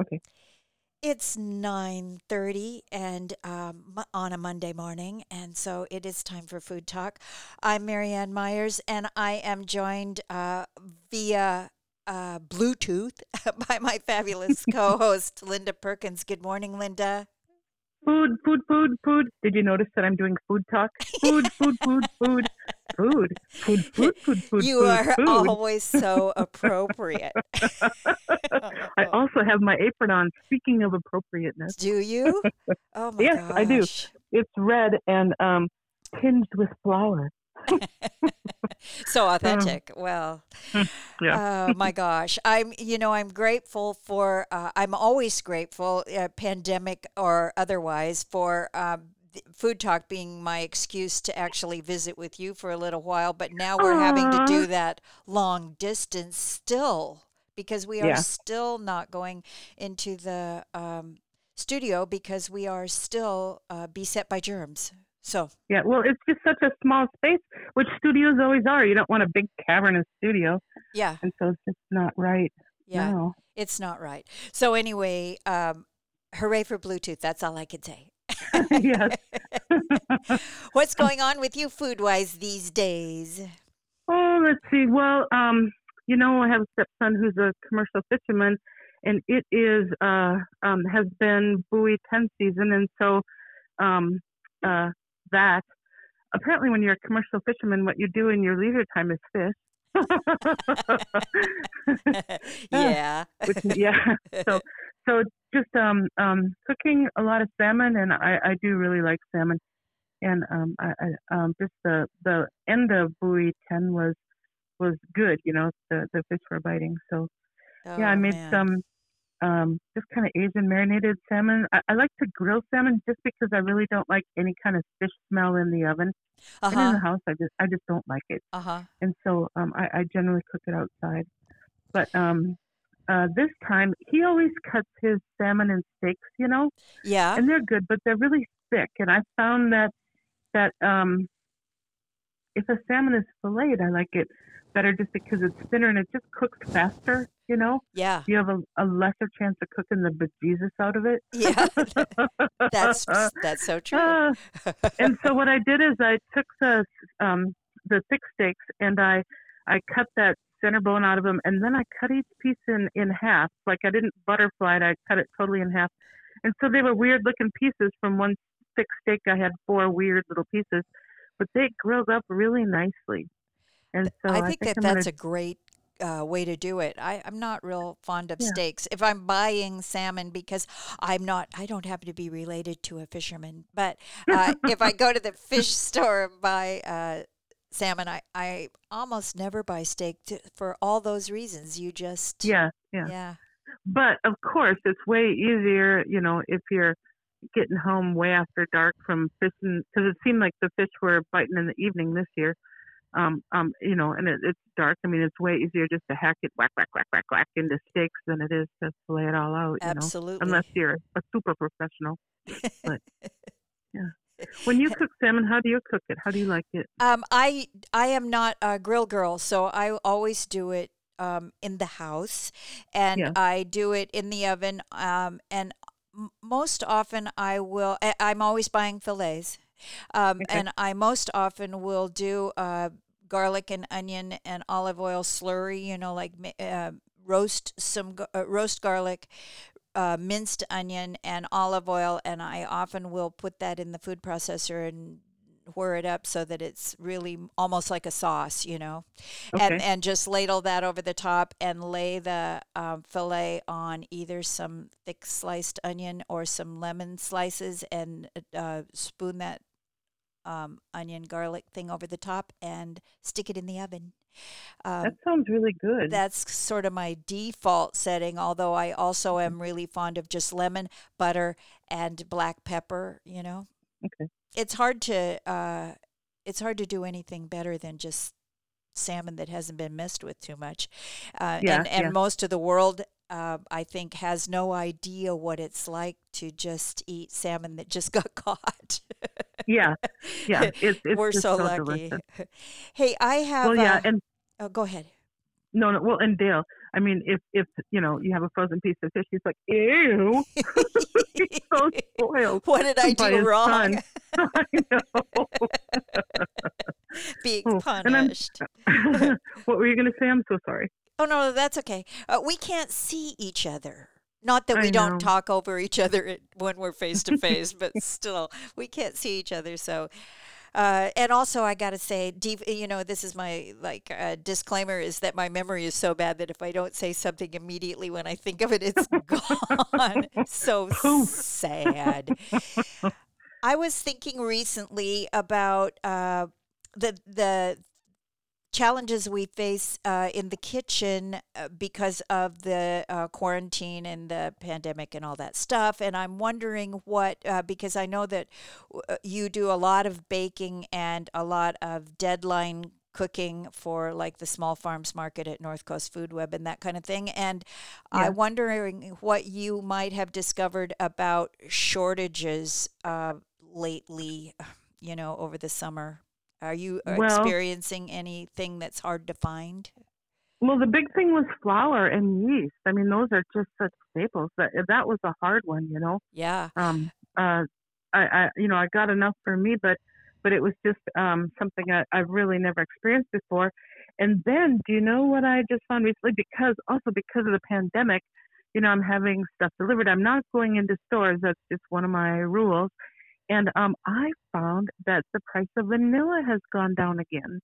Okay. It's 9:30 and um, on a Monday morning and so it is time for food talk. I'm Merianne Myers and I am joined uh, via uh, Bluetooth by my fabulous co-host Linda Perkins. Good morning, Linda. Food, food, food, food. Did you notice that I'm doing food talk? Food, food, food, food, food, food, food, food, food. You food, are food. always so appropriate. I also have my apron on. Speaking of appropriateness, Do you? Oh my Yes, I do. it's red and um, tinged with flour. so authentic. Well, Yeah. oh my gosh, I'm you know I'm grateful for. Uh, I'm always grateful, uh, pandemic or otherwise, for. Um, Food Talk being my excuse to actually visit with you for a little while, but now we're having to do that long distance still because we are Yeah. still not going into the um, studio because we are still uh, beset by germs. So, Yeah, well, it's just such a small space, which studios always are. You don't want a big cavernous studio, yeah, and so it's just not right. yeah. No. It's not right. So anyway, um, hooray for Bluetooth. That's all I can say. yes. What's going on with you food wise these days? Oh, let's see. Well, um, you know, I have a stepson who's a commercial fisherman, and it is uh, um, has been buoy ten season, and so um, uh, that apparently when you're a commercial fisherman, what you do in your leisure time is fish. yeah. Which, yeah. So, so just um, um, cooking a lot of salmon, and I, I do really like salmon. And um, I, I um, just the the end of buoy ten was was good. You know, the the fish were biting. So yeah, I Oh, made man. some um, just kind of Asian marinated salmon. I, I like to grill salmon just because I really don't like any kind of fish smell in the oven. And in Uh-huh. the house, I just I just don't like it Uh-huh. and so um, I, I generally cook it outside. But um, uh, this time, he always cuts his salmon in steaks, you know, Yeah. and they're good, but they're really thick. And I found that that um, if a salmon is filleted, I like it better just because it's thinner and it just cooks faster. You know, Yeah. you have a, a lesser chance of cooking the bejesus out of it. Yeah. That's that's so true. Ah, and so what I did is I took the um, the thick steaks and I I cut that center bone out of them, and then I cut each piece in in half. Like I didn't butterfly it; I cut it totally in half. And so they were weird looking pieces from one thick steak. I had four weird little pieces, but they grilled up really nicely. And so I think that I'm that's gonna, a great uh, way to do it. I, I'm not real fond of Yeah. steaks. If I'm buying salmon, because I'm not, I don't happen to be related to a fisherman, but uh, if I go to the fish store and buy uh, salmon, I, I almost never buy steak to, for all those reasons. You just, yeah, yeah. yeah, But of course, it's way easier, you know, if you're getting home way after dark from fishing, because it seemed like the fish were biting in the evening this year. Um, um, you know, and it, it's dark. I mean, it's way easier just to hack it whack, whack, whack, whack, whack into steaks than it is to lay it all out. You know, absolutely. unless you're a super professional. But yeah, when you cook salmon, how do you cook it? How do you like it? Um, I I am not a grill girl, so I always do it um, in the house, and Yeah. I do it in the oven. Um, and m- most often, I will. I- I'm always buying fillets, um, Okay. and I most often will do uh, garlic and onion and olive oil slurry. You know, like uh, roast some uh, roast garlic. Uh, minced onion and olive oil, and I often will put that in the food processor and whir it up so that it's really almost like a sauce, you know, and and just ladle that over the top and lay the um, fillet on either some thick sliced onion or some lemon slices and uh, spoon that um, onion garlic thing over the top and stick it in the oven. Um, That sounds really good. that's sort of my default setting, although I also am really fond of just lemon, butter, and black pepper, you know. Okay. It's hard to uh it's hard to do anything better than just salmon that hasn't been messed with too much. Uh, Yeah, and and yeah. most of the world uh, I think has no idea what it's like to just eat salmon that just got caught. Yeah, yeah. It's, it's We're just so, so lucky. delicious. hey, I have Well, yeah, uh, and oh, go ahead. No, no. Well, and Dale, I mean, if if you know you have a frozen piece of fish, he's like, "Ew, he's so spoiled." what did I do wrong? I know. Being Oh, punished. what were you going to say? I'm so sorry. Oh no, that's okay. Uh, we can't see each other. Not that we don't talk over each other when we're face to face, but still, we can't see each other. So, uh, and also, I got to say, deep, you know, this is my like uh, disclaimer: is that my memory is so bad that if I don't say something immediately when I think of it, it's gone. so sad. I was thinking recently about uh, the the challenges we face uh, in the kitchen uh, because of the uh, quarantine and the pandemic and all that stuff. And I'm wondering what, uh, because I know that uh, you do a lot of baking and a lot of deadline cooking for like the small farms market at North Coast Food Web and that kind of thing. And Yeah. I'm wondering what you might have discovered about shortages uh, lately, you know, over the summer. Are you uh, Well- experiencing anything that's hard to find? Well, the big thing was flour and yeast. I mean, those are just such staples. That that was a hard one, you know. Yeah. Um, uh, I, I, you know, I got enough for me, but but it was just um, something I, I've really never experienced before. And then, do you know what I just found recently? Because also because of the pandemic, you know, I'm having stuff delivered. I'm not going into stores. That's just one of my rules. And um, I found that the price of vanilla has gone down again.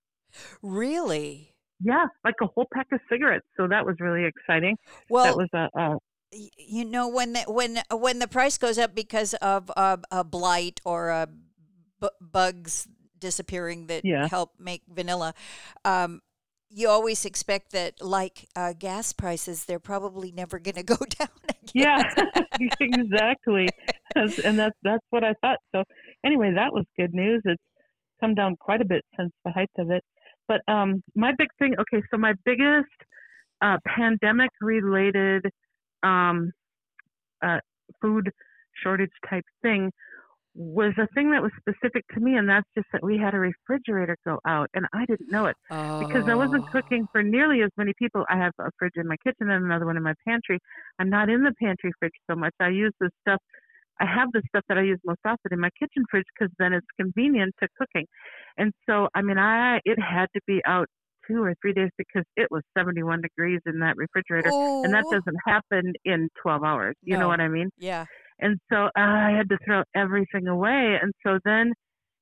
Really? Yeah, like a whole pack of cigarettes. So that was really exciting. Well, that was a you know when the when when the price goes up because of uh, a blight or a bugs disappearing that Yeah. help make vanilla um, you always expect that like uh, gas prices they're probably never going to go down again yeah, exactly. And that's that's what I thought. So anyway, that was good news. It's come down quite a bit since the height of it. But um, my big thing. Okay, so my biggest uh, pandemic-related um, uh, food shortage type thing was a thing that was specific to me, and that's just that we had a refrigerator go out, and I didn't know it. because I wasn't Oh. cooking for nearly as many people. I have a fridge in my kitchen and another one in my pantry. I'm not in the pantry fridge so much. I use the stuff. I have the stuff that I use most often in my kitchen fridge because then it's convenient to cooking. And so, I mean, I it had to be out two or three days because it was 71 degrees in that refrigerator, and that oh. doesn't happen in 12 hours. You No. know what I mean? yeah and so I had to throw everything away. And so then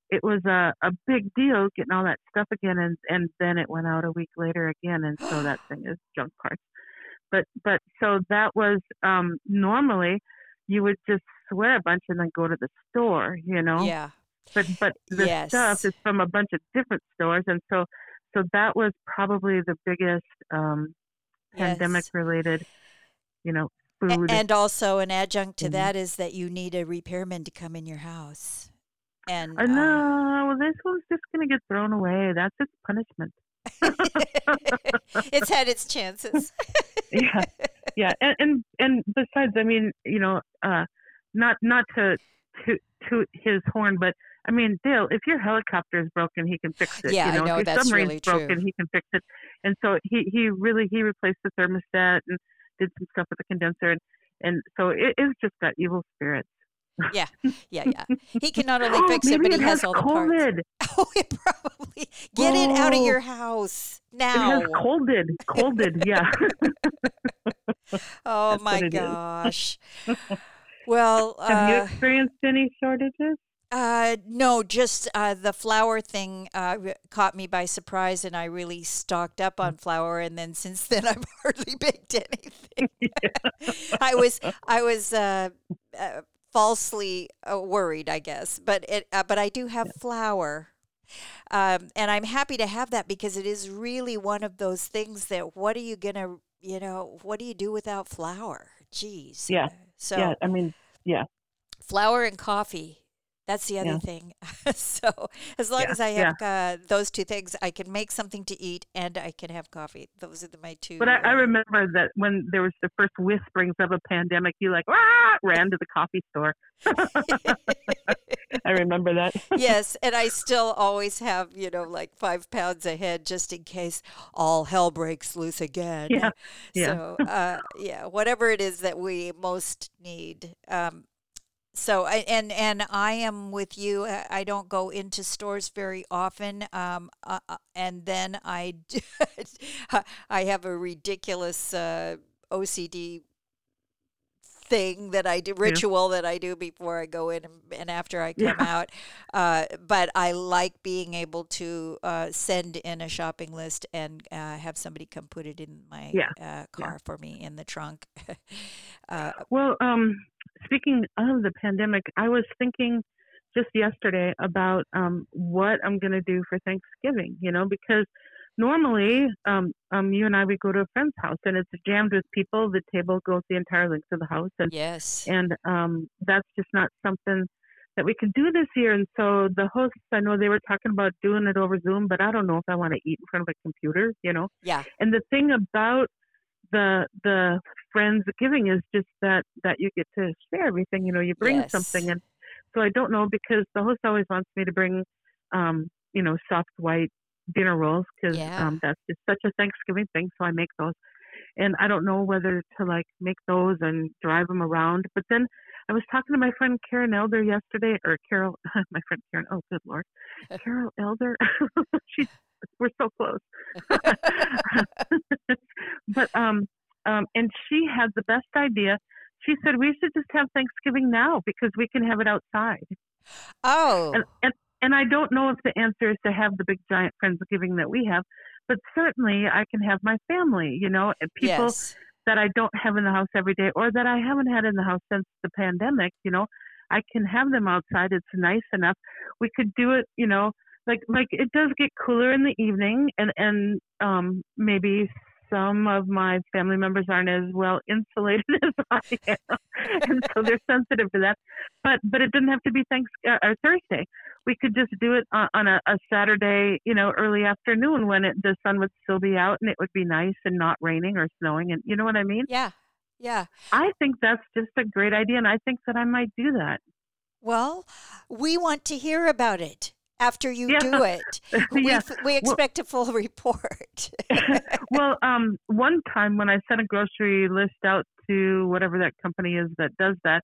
it was a, a big deal getting all that stuff again, and and then it went out a week later again, and so that thing is junk parts. But but so that was um, normally you would just swear a bunch and then go to the store, you know. yeah But but the Yes. stuff is from a bunch of different stores, and so so that was probably the biggest um, pandemic yes. related, you know, food. and also an adjunct to Mhm. that is that you need a repairman to come in your house and Uh, uh, no, this one's just going to get thrown away. That's its punishment. it's had its chances. Yeah, yeah, and and and besides, I mean, you know, uh, not not to to to his horn, but I mean, Dale, if your helicopter is broken, he can fix it. Yeah, I you know, know, if your that's submarine's really true. broken, he can fix it. And so he he really he replaced the thermostat and did some stuff with the condenser, and and so it, it's just got evil spirits. Yeah, yeah. Yeah. He can not only fix it, but he has has all the parts. Oh, it probably get it out of Oh. your house now. It has colded, colded. Yeah. Oh That's my is. gosh. Well, Have you uh, experienced any shortages? Uh, no, just uh, the flour thing uh, caught me by surprise, and I really stocked up on flour. And then since then, I've hardly baked anything. I was, I was uh, uh, falsely uh, worried, I guess, but it, uh, but I do have flour. Um, and I'm happy to have that because it is really one of those things that what are you gonna, you know, what do you do without flour? Jeez. Yeah. So yeah, I mean, yeah. flour and coffee. That's the other Yeah. thing. so as long Yeah, as I have uh, those two things, I can make something to eat and I can have coffee. Those are the, my two. But I, I remember that when there was the first whisperings of a pandemic, you like ah, ran to the coffee store. I remember that. yes, and I still always have, you know, like five pounds ahead just in case all hell breaks loose again. Yeah, yeah. So, uh, yeah, whatever it is that we most need. Um, so, and and I am with you. I don't go into stores very often, um, uh, uh, and then I I have a ridiculous uh, OCD thing that I do, ritual that I do before I go in and, and after I come Yeah. out. Uh, but I like being able to uh, send in a shopping list and uh, have somebody come put it in my Yeah. uh, car for me in the trunk. uh, Well, um, speaking of the pandemic, I was thinking just yesterday about um, what I'm going to do for Thanksgiving, you know, because normally um, um, you and I, we go to a friend's house and it's jammed with people. The table goes the entire length of the house. And, yes. and um, that's just not something that we can do this year. And so the hosts, I know they were talking about doing it over Zoom, but I don't know if I want to eat in front of a computer, you know. Yeah. And the thing about the the friends giving is just that that you get to share everything. You know, you bring Yes. something, and so I don't know because the host always wants me to bring, um, you know, soft white dinner rolls because Yeah. um, that's just such a Thanksgiving thing. So I make those, and I don't know whether to like make those and drive them around. But then I was talking to my friend Karen Elder yesterday, or Carol, my friend Karen. Oh, good lord, Carol Elder. She's we're so close. but um um and she had the best idea. She said we should just have Thanksgiving now because we can have it outside. oh. And and and I don't know if the answer is to have the big giant Friendsgiving that we have, but certainly I can have my family, you know, people yes. that I don't have in the house every day or that I haven't had in the house since the pandemic, you know, I can have them outside. It's nice enough. We could do it, you know, like like it does get cooler in the evening and and um maybe some of my family members aren't as well insulated as I am, and so they're sensitive to that. But but it doesn't have to be thanks uh, or Thursday. We could just do it on, on a, a Saturday, you know, early afternoon when it, the sun would still be out and it would be nice and not raining or snowing, and you know what I mean. Yeah. Yeah. I think that's just a great idea, and I think that I might do that. Well, we want to hear about it after you Yeah. do it. We, yeah. we expect a full report. well, um, one time when I sent a grocery list out to whatever that company is that does that,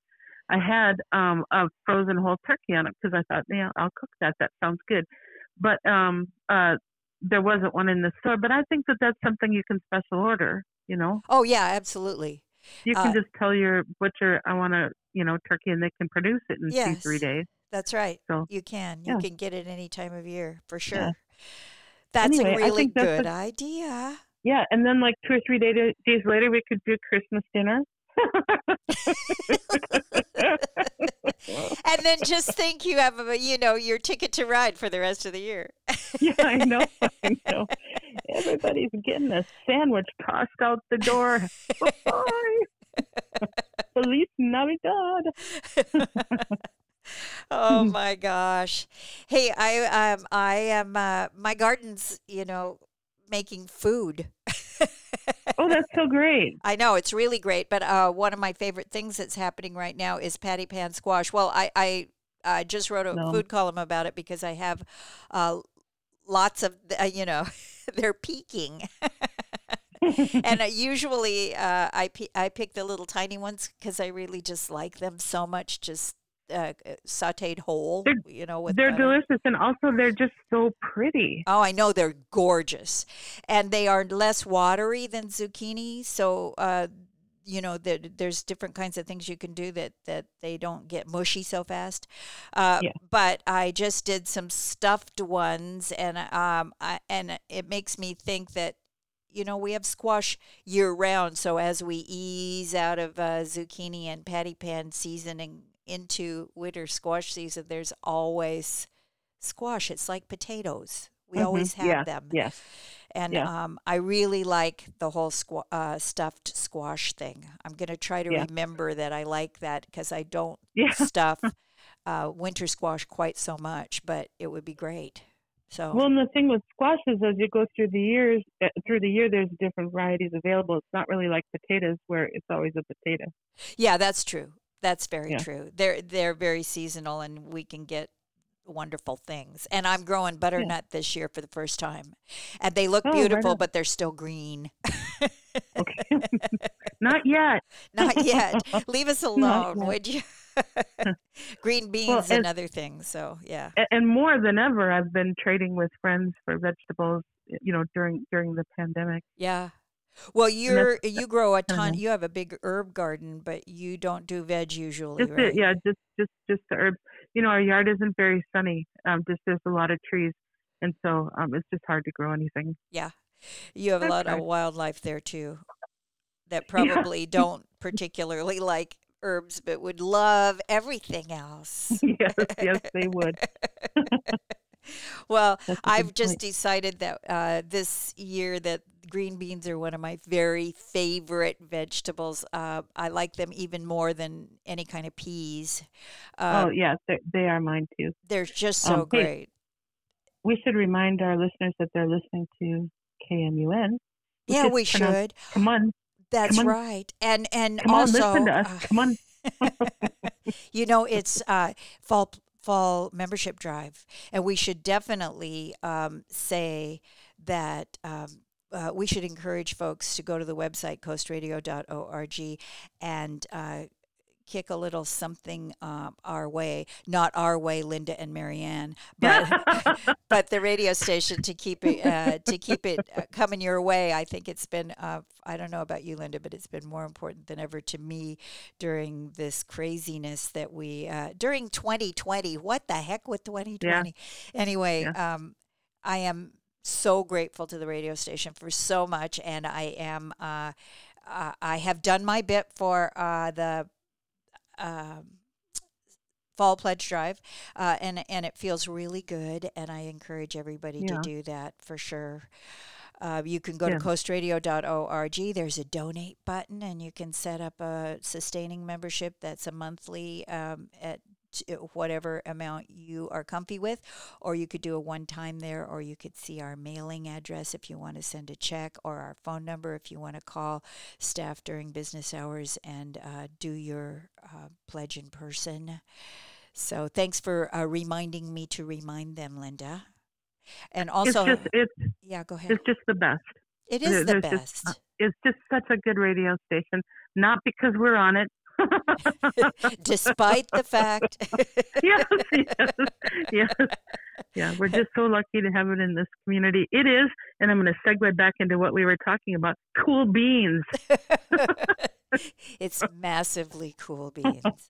I had um, a frozen whole turkey on it because I thought, yeah, I'll cook that. That sounds good. But um, uh, there wasn't one in the store. But I think that that's something you can special order. You know, oh, yeah, absolutely. you can Uh, just tell your butcher, I want a you know turkey, and they can produce it in two three days. That's right. So, You can. You yeah. can get it any time of year for sure. Yeah. That's Anyway, a really that's good a- idea. Yeah, and then like two or three day, days later, we could do Christmas dinner. and then just think you have a, you know your ticket to ride for the rest of the year. yeah, I know. I know. Everybody's getting a sandwich tossed out the door. Bye. Feliz Navidad. Oh my gosh. Hey, I um I am uh my garden's, you know, making food. Oh, that's so great. I know it's really great, but uh, one of my favorite things that's happening right now is patty pan squash. Well, I I uh, just wrote a No. food column about it because I have uh, lots of uh, you know they're peaking, and uh, usually uh, I pe- I pick the little tiny ones because I really just like them so much, just uh, sautéed whole, They're- you know, with They're butter. delicious and also they're just so pretty. Oh, I know they're gorgeous, and they are less watery than zucchini. So, uh, you know, there, there's different kinds of things you can do that that they don't get mushy so fast. Uh, Yeah. But I just did some stuffed ones, and um, I, and it makes me think that. You know, we have squash year round. So as we ease out of uh, zucchini and patty pan season and into winter squash season, there's always squash. It's like potatoes. We Mhm. always have yeah, them. Yes. And yeah. um, I really like the whole squa- uh, stuffed squash thing. I'm going to try to Yeah. remember that I like that because I don't stuff uh, winter squash quite so much, but it would be great. So Well, and the thing with squash is as you go through the years, uh, through the year, there's different varieties available. It's not really like potatoes where it's always a potato. yeah, that's true. That's very Yeah. true. They're they're very seasonal, and we can get wonderful things. And I'm growing butternut this year for the first time, and they look Oh, beautiful, on. but they're still green. Okay. not yet. Not yet. Leave us alone, would you? green beans as- and other things. So yeah. And more than ever, I've been trading with friends for vegetables. You know, during during the pandemic. Yeah. Well, you're you grow a ton. You have a big herb garden, but you don't do veg usually, right? it, yeah, just just just the herbs. You know, our yard isn't very sunny. Um, just there's a lot of trees, and so um, it's just hard to grow anything. Yeah. You have a That's lot of wildlife there too that probably don't particularly like herbs but would love everything else. yes, yes, they would. well, a I've just point. decided that uh, this year that green beans are one of my very favorite vegetables. Uh, I like them even more than any kind of peas. Uh, oh, yes, they, are mine too. They're just so um, hey, great. We should remind our listeners that they're listening to KMUN. Yeah, we should. Come on, That's on. right. And and come on, listen to us. uh, Come on. you know, it's uh, fall fall membership drive, and we should definitely um, say that. Um, uh, we should encourage folks to go to the website coastradio.org and uh, kick a little something um, our way, not our way, Linda and Merianne, but but the radio station to keep it uh, to keep it uh, coming your way. I think it's been uh, I don't know about you, Linda, but it's been more important than ever to me during this craziness that we uh, during 2020. What the heck with 2020? Anyway, um, I am so grateful to the radio station for so much, and I am uh, uh, I have done my bit for uh, the. Um, fall pledge drive uh, and and it feels really good and i encourage everybody to do that for sure uh, you can go Yeah. to coastradio.org there's a donate button and you can set up a sustaining membership that's a monthly um, at whatever amount you are comfy with or you could do a one time there or you could see our mailing address if you want to send a check or our phone number if you want to call staff during business hours and uh, do your uh, pledge in person so thanks for uh, reminding me to remind them, Linda. And also, it's just it's yeah, go ahead. it's just the best. It is the there's just, best. It's just such a good radio station. Not because we're on it. Despite the fact, yes, yes, yes. Yeah, we're just so lucky to have it in this community. It is, and I'm going to segue back into what we were talking about cool beans. it's massively cool beans.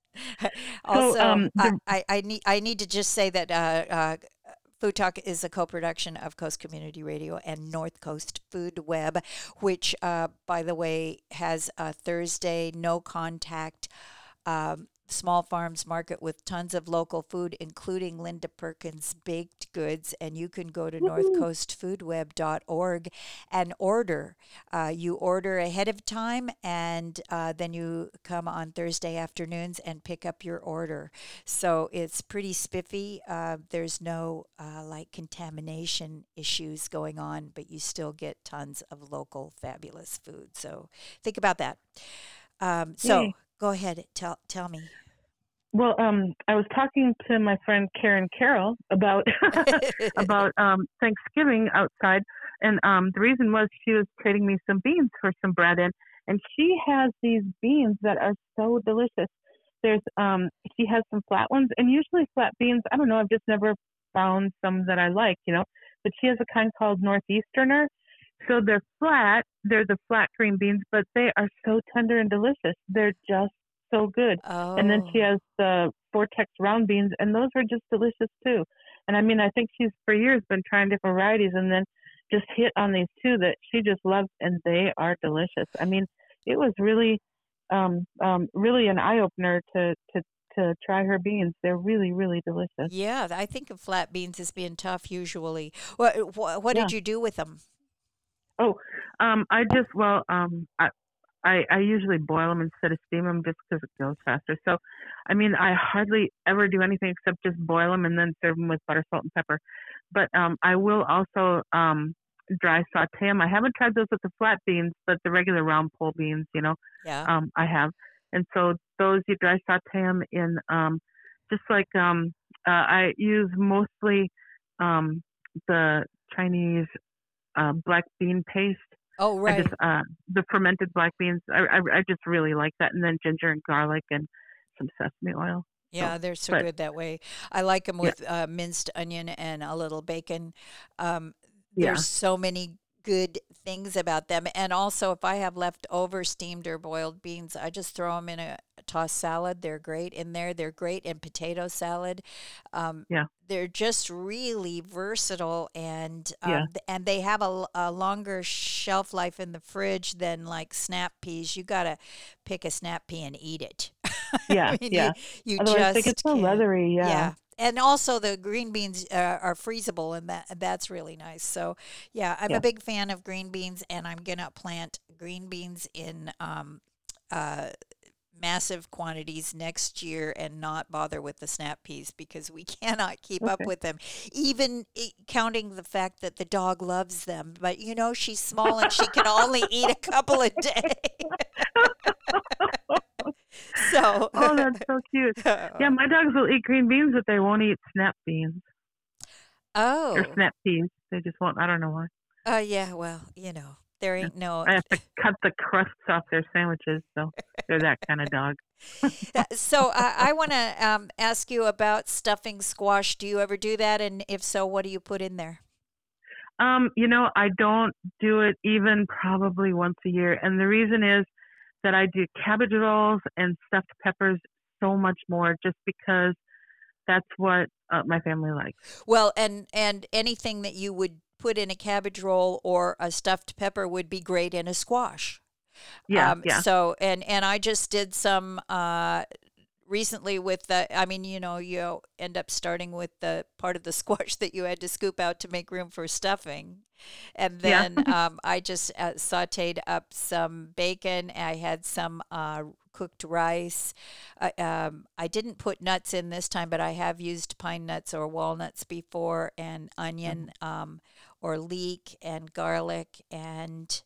also, um, I, I, I need I need to just say that uh, uh, Food Talk is a co-production of Coast Community Radio and North Coast Food Web, which, uh, by the way, has a Thursday no contact. Um, Small farms market with tons of local food, including Linda Perkins baked goods. And you can go to northcoastfoodweb.org and order. Uh, you order ahead of time, and uh, then you come on Thursday afternoons and pick up your order. So it's pretty spiffy. Uh, there's no uh, like contamination issues going on, but you still get tons of local fabulous food. So think about that. Um, so Yay. Go ahead, tell tell me. Well, um, I was talking to my friend Karen Carroll about about um, Thanksgiving outside, and um, the reason was she was trading me some beans for some bread, and and she has these beans that are so delicious. There's um, she has some flat ones, and usually flat beans. I don't know. I've just never found some that I like, you know. But she has a kind called Northeasterner. So they're flat. They're the flat green beans, but they are so tender and delicious. They're just so good. oh, And then she has the Vortex round beans, and those were just delicious too. And I mean, I think she's for years been trying different varieties, and then just hit on these two that she just loves, and they are delicious. I mean, it was really, um, um, really an eye opener to to to try her beans. They're really, really delicious. yeah, I think of flat beans as being tough usually. What what, what did you do with them? Oh, um, I just well, um, I I, I usually boil them instead of steam them just because it goes faster. So, I mean, I hardly ever do anything except just boil them and then serve them with butter, salt, and pepper. But um, I will also um, dry saute them. I haven't tried those with the flat beans, but the regular round pole beans, you know, Yeah. um, I have. And so those you dry saute them in um, just like um, uh, I use mostly um, the Chinese uh, black bean paste. oh, I right. just uh, the fermented black beans. I, I I just really like that, and then ginger and garlic and some sesame oil. Yeah, they're so but- good that way. I like them Yeah. with uh, minced onion and a little bacon. Um, Yeah. There's so many good things about them. And also, if I have leftover steamed or boiled beans, I just throw them in a tossed salad. They're great in there. They're great in potato salad. Um, Yeah. They're just really versatile and um, Yeah. and they have a, a, longer shelf life in the fridge than like snap peas. You got to pick a snap pea and eat it. Yeah, I mean, yeah. You, you Otherwise, just get so leathery. Yeah. Yeah. And also the green beans uh, are freezable, and that that's really nice. So, yeah, I'm Yeah. a big fan of green beans, and I'm gonna plant green beans in um, uh, massive quantities next year, and not bother with the snap peas because we cannot keep up with them, even counting the fact that the dog loves them. But you know, she's small and she can only eat a couple a day. so, Oh, that's so cute. Yeah, my dogs will eat green beans, but they won't eat snap beans oh, or snap peas. They just won't. I don't know why. Oh yeah, well, you know, there ain't no. I have to cut the crusts off their sandwiches, so they're that kind of dog. Uh, so I, I want to um, ask you about stuffing squash. Do you ever do that? And if so, what do you put in there? Um, you know, I don't do it even probably once a year, and the reason is that I do cabbage rolls and stuffed peppers so much more, just because that's what uh, my family likes. Well, and and anything that you would put in a cabbage roll or a stuffed pepper would be great in a squash. Yeah, Um, yeah, So and and I just did some uh, recently with the. I mean, you know, you end up starting with the part of the squash that you had to scoop out to make room for stuffing, and Yeah. then um, I just uh, sautéed up some bacon. I had some uh, cooked rice. Uh, um, I didn't put nuts in this time, but I have used pine nuts or walnuts before, and onion um, or leek and garlic and.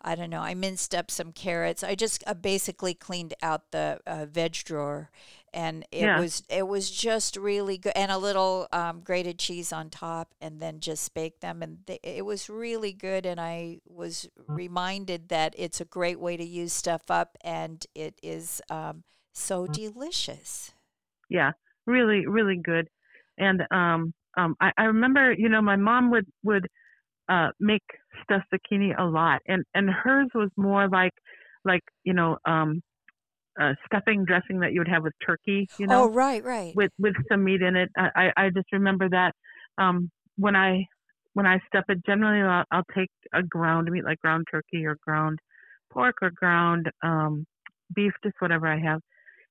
I don't know. I minced up some carrots. I just uh, basically cleaned out the uh, veg drawer, and it Yeah. was it was just really good. And a little um, grated cheese on top, and then just bake them, and they, it was really good. And I was reminded that it's a great way to use stuff up, and it is um, so delicious. yeah, really, really good. And um, um, I, I remember, you know, my mom would would uh, make stuffed zucchini a lot, and and hers was more like like you know um, uh, stuffing dressing that you would have with turkey, you know. oh, right, right. with with some meat in it. I I I just remember that um, when I when I stuff it, generally I'll, I'll take a ground meat like ground turkey or ground pork or ground um, beef, just whatever I have,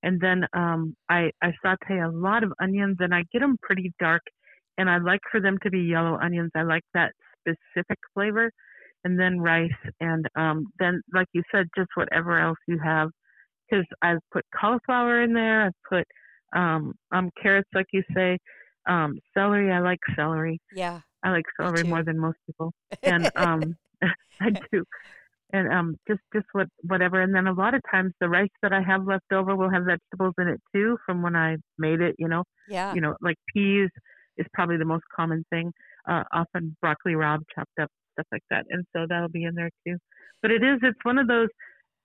and then um, I I saute a lot of onions and I get them pretty dark, and I like for them to be yellow onions. I like that specific flavor, and then rice, and um, then like you said, just whatever else you have, because I've put cauliflower in there. I've put um, um, carrots, like you say. Um, celery, I like celery. yeah. I like celery more than most people, and um, I do. And um, just just what whatever. And then a lot of times the rice that I have left over will have vegetables in it too from when I made it. You know, yeah. you know, like peas is probably the most common thing. Uh, often broccoli rabe chopped up, stuff like that, and so that'll be in there too. But it is, it's one of those.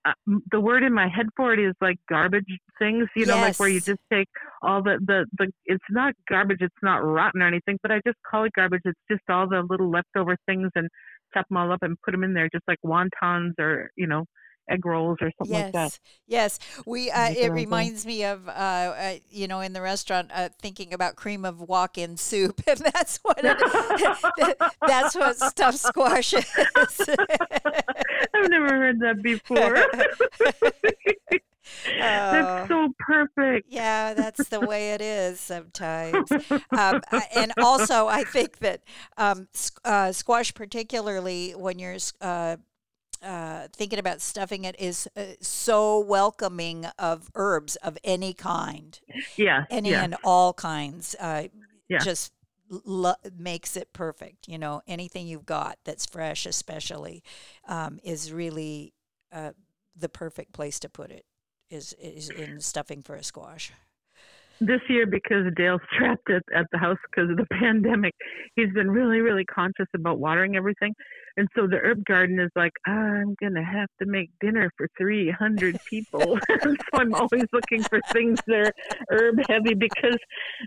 Uh, the word in my head for it is like garbage things, you know, like where you just take all the, the the. It's not garbage, it's not rotten or anything, but I just call it garbage. It's just all the little leftover things and chop them all up and put them in there, just like wontons or you know, egg rolls or something yes, like that. yes. We uh, it reminds me of uh, uh, you know in the restaurant uh, thinking about cream of walk-in soup, and that's what it, that's what stuffed squash is. I've never heard that before. Oh. That's so perfect. yeah, that's the way it is sometimes. Um, and also, I think that um, uh, squash, particularly when you're uh, uh, thinking about stuffing it is uh, so welcoming of herbs of any kind, Yeah, any yeah, and all kinds. Uh, yeah. just lo- makes it perfect. You know, anything you've got that's fresh, especially, um, is really uh, the perfect place to put it. Is is in stuffing for a squash. This year because Dale's trapped at, at the house because of the pandemic, he's been really, really conscious about watering everything. And so the herb garden is like, I'm going to have to make dinner for 300 people. so I'm always looking for things that are herb heavy because,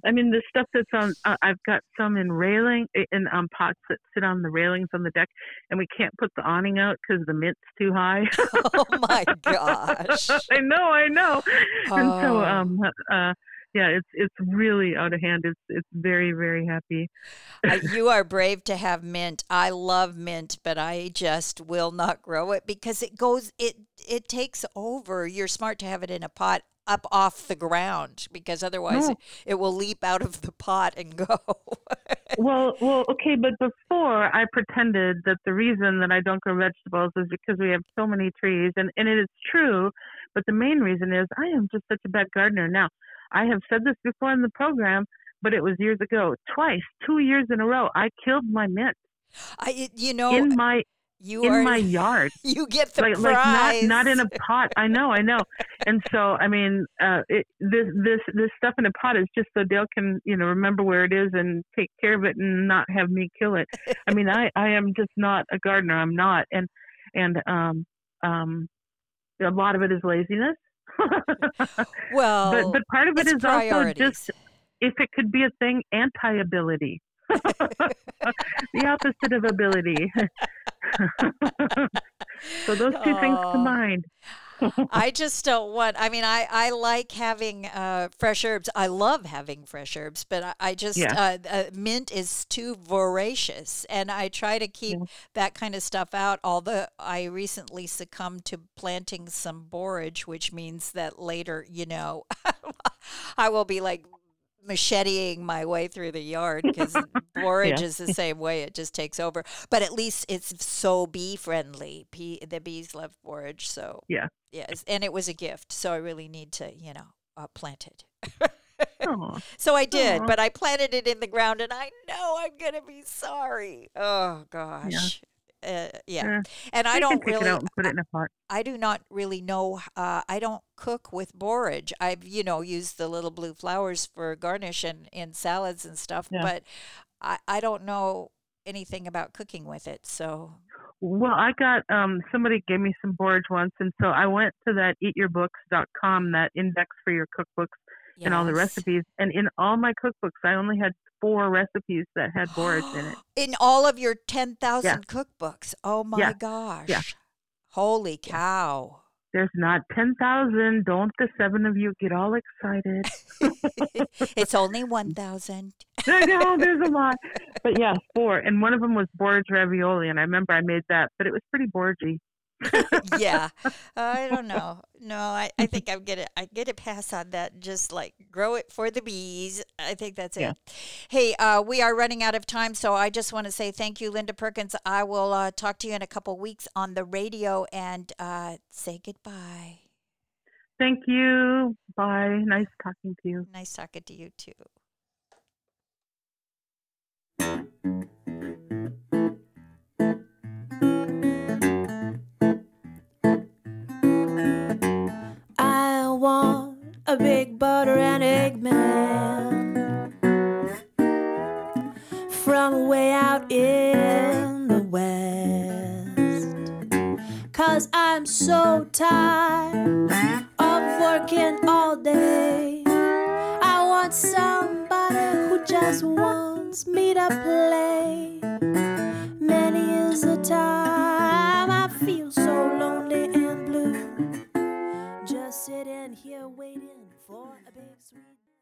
I mean, the stuff that's on, uh, I've got some in railing, in um, pots that sit on the railings on the deck, and we can't put the awning out because the mint's too high. oh my gosh! I know, I know. And so, Oh. um, uh, yeah, it's it's really out of hand. It's it's very very happy. Uh, you are brave to have mint. I love mint, but I just will not grow it because it goes it it takes over. You're smart to have it in a pot up off the ground because otherwise No. it, it will leap out of the pot and go. Well, well, okay, but before I pretended that the reason that I don't grow vegetables is because we have so many trees, and and it is true. But the main reason is I am just such a bad gardener. Now, I have said this before in the program, but it was years ago. Twice, two years in a row, I killed my mint I you know in my you in are my yard. you get the like like not not in a pot. I know, I know. And so I mean, uh, it, this this this stuff in a pot is just so Dale can you know remember where it is and take care of it and not have me kill it. I mean, I I am just not a gardener. I'm not, and and um um a lot of it is laziness. well, but but part of it's is also just if it could be a thing, anti-ability. the opposite of ability. so those two things Aw. combined. I just don't want. I mean, I I like having uh, fresh herbs. I love having fresh herbs, but I, I just Yeah. uh, uh, mint is too voracious, and I try to keep Yeah. that kind of stuff out. Although I recently succumbed to planting some borage, which means that later, you know, I will be like macheteing my way through the yard because borage is the same way it just takes over. But at least it's so bee friendly bee, the bees love borage so Yeah. yes and it was a gift so i really need to you know uh, plant it. So i did Aw. but i planted it in the ground and i know i'm gonna be sorry. Oh gosh uh, yeah Yeah. and i don't can take really it out and put it in a pot. I do not really know. Uh, I don't cook with borage. I've you know used the little blue flowers for garnish and in salads and stuff, Yeah. but I, I don't know anything about cooking with it. So Well, I got um somebody gave me some borage once, and so I went to that eatyourbooks.com, that index for your cookbooks and all the recipes. And in all my cookbooks, I only had four recipes that had borage in it. in all of your ten thousand cookbooks. Oh my Yeah. gosh! Holy cow! There's not ten thousand. Don't the seven of you get all excited? it's only one thousand. I know there's a lot, but yeah, four. And one of them was borage ravioli, and I remember I made that, but it was pretty boragey. Yeah, I don't know. No, I, I think I'm gonna I get a pass on that. Just like grow it for the bees. I think that's Yeah. it. Hey, uh, we are running out of time, so I just want to say thank you, Linda Perkins. I will uh, talk to you in a couple weeks on the radio and uh, say goodbye. Thank you. Bye. Nice talking to you. Nice talking to you too. Want a big butter and egg man from way out in the west. Cause I'm so tired of working all day. I want somebody who just wants me to play. Many is the time I feel so lonely Sitting here waiting for a big sweet.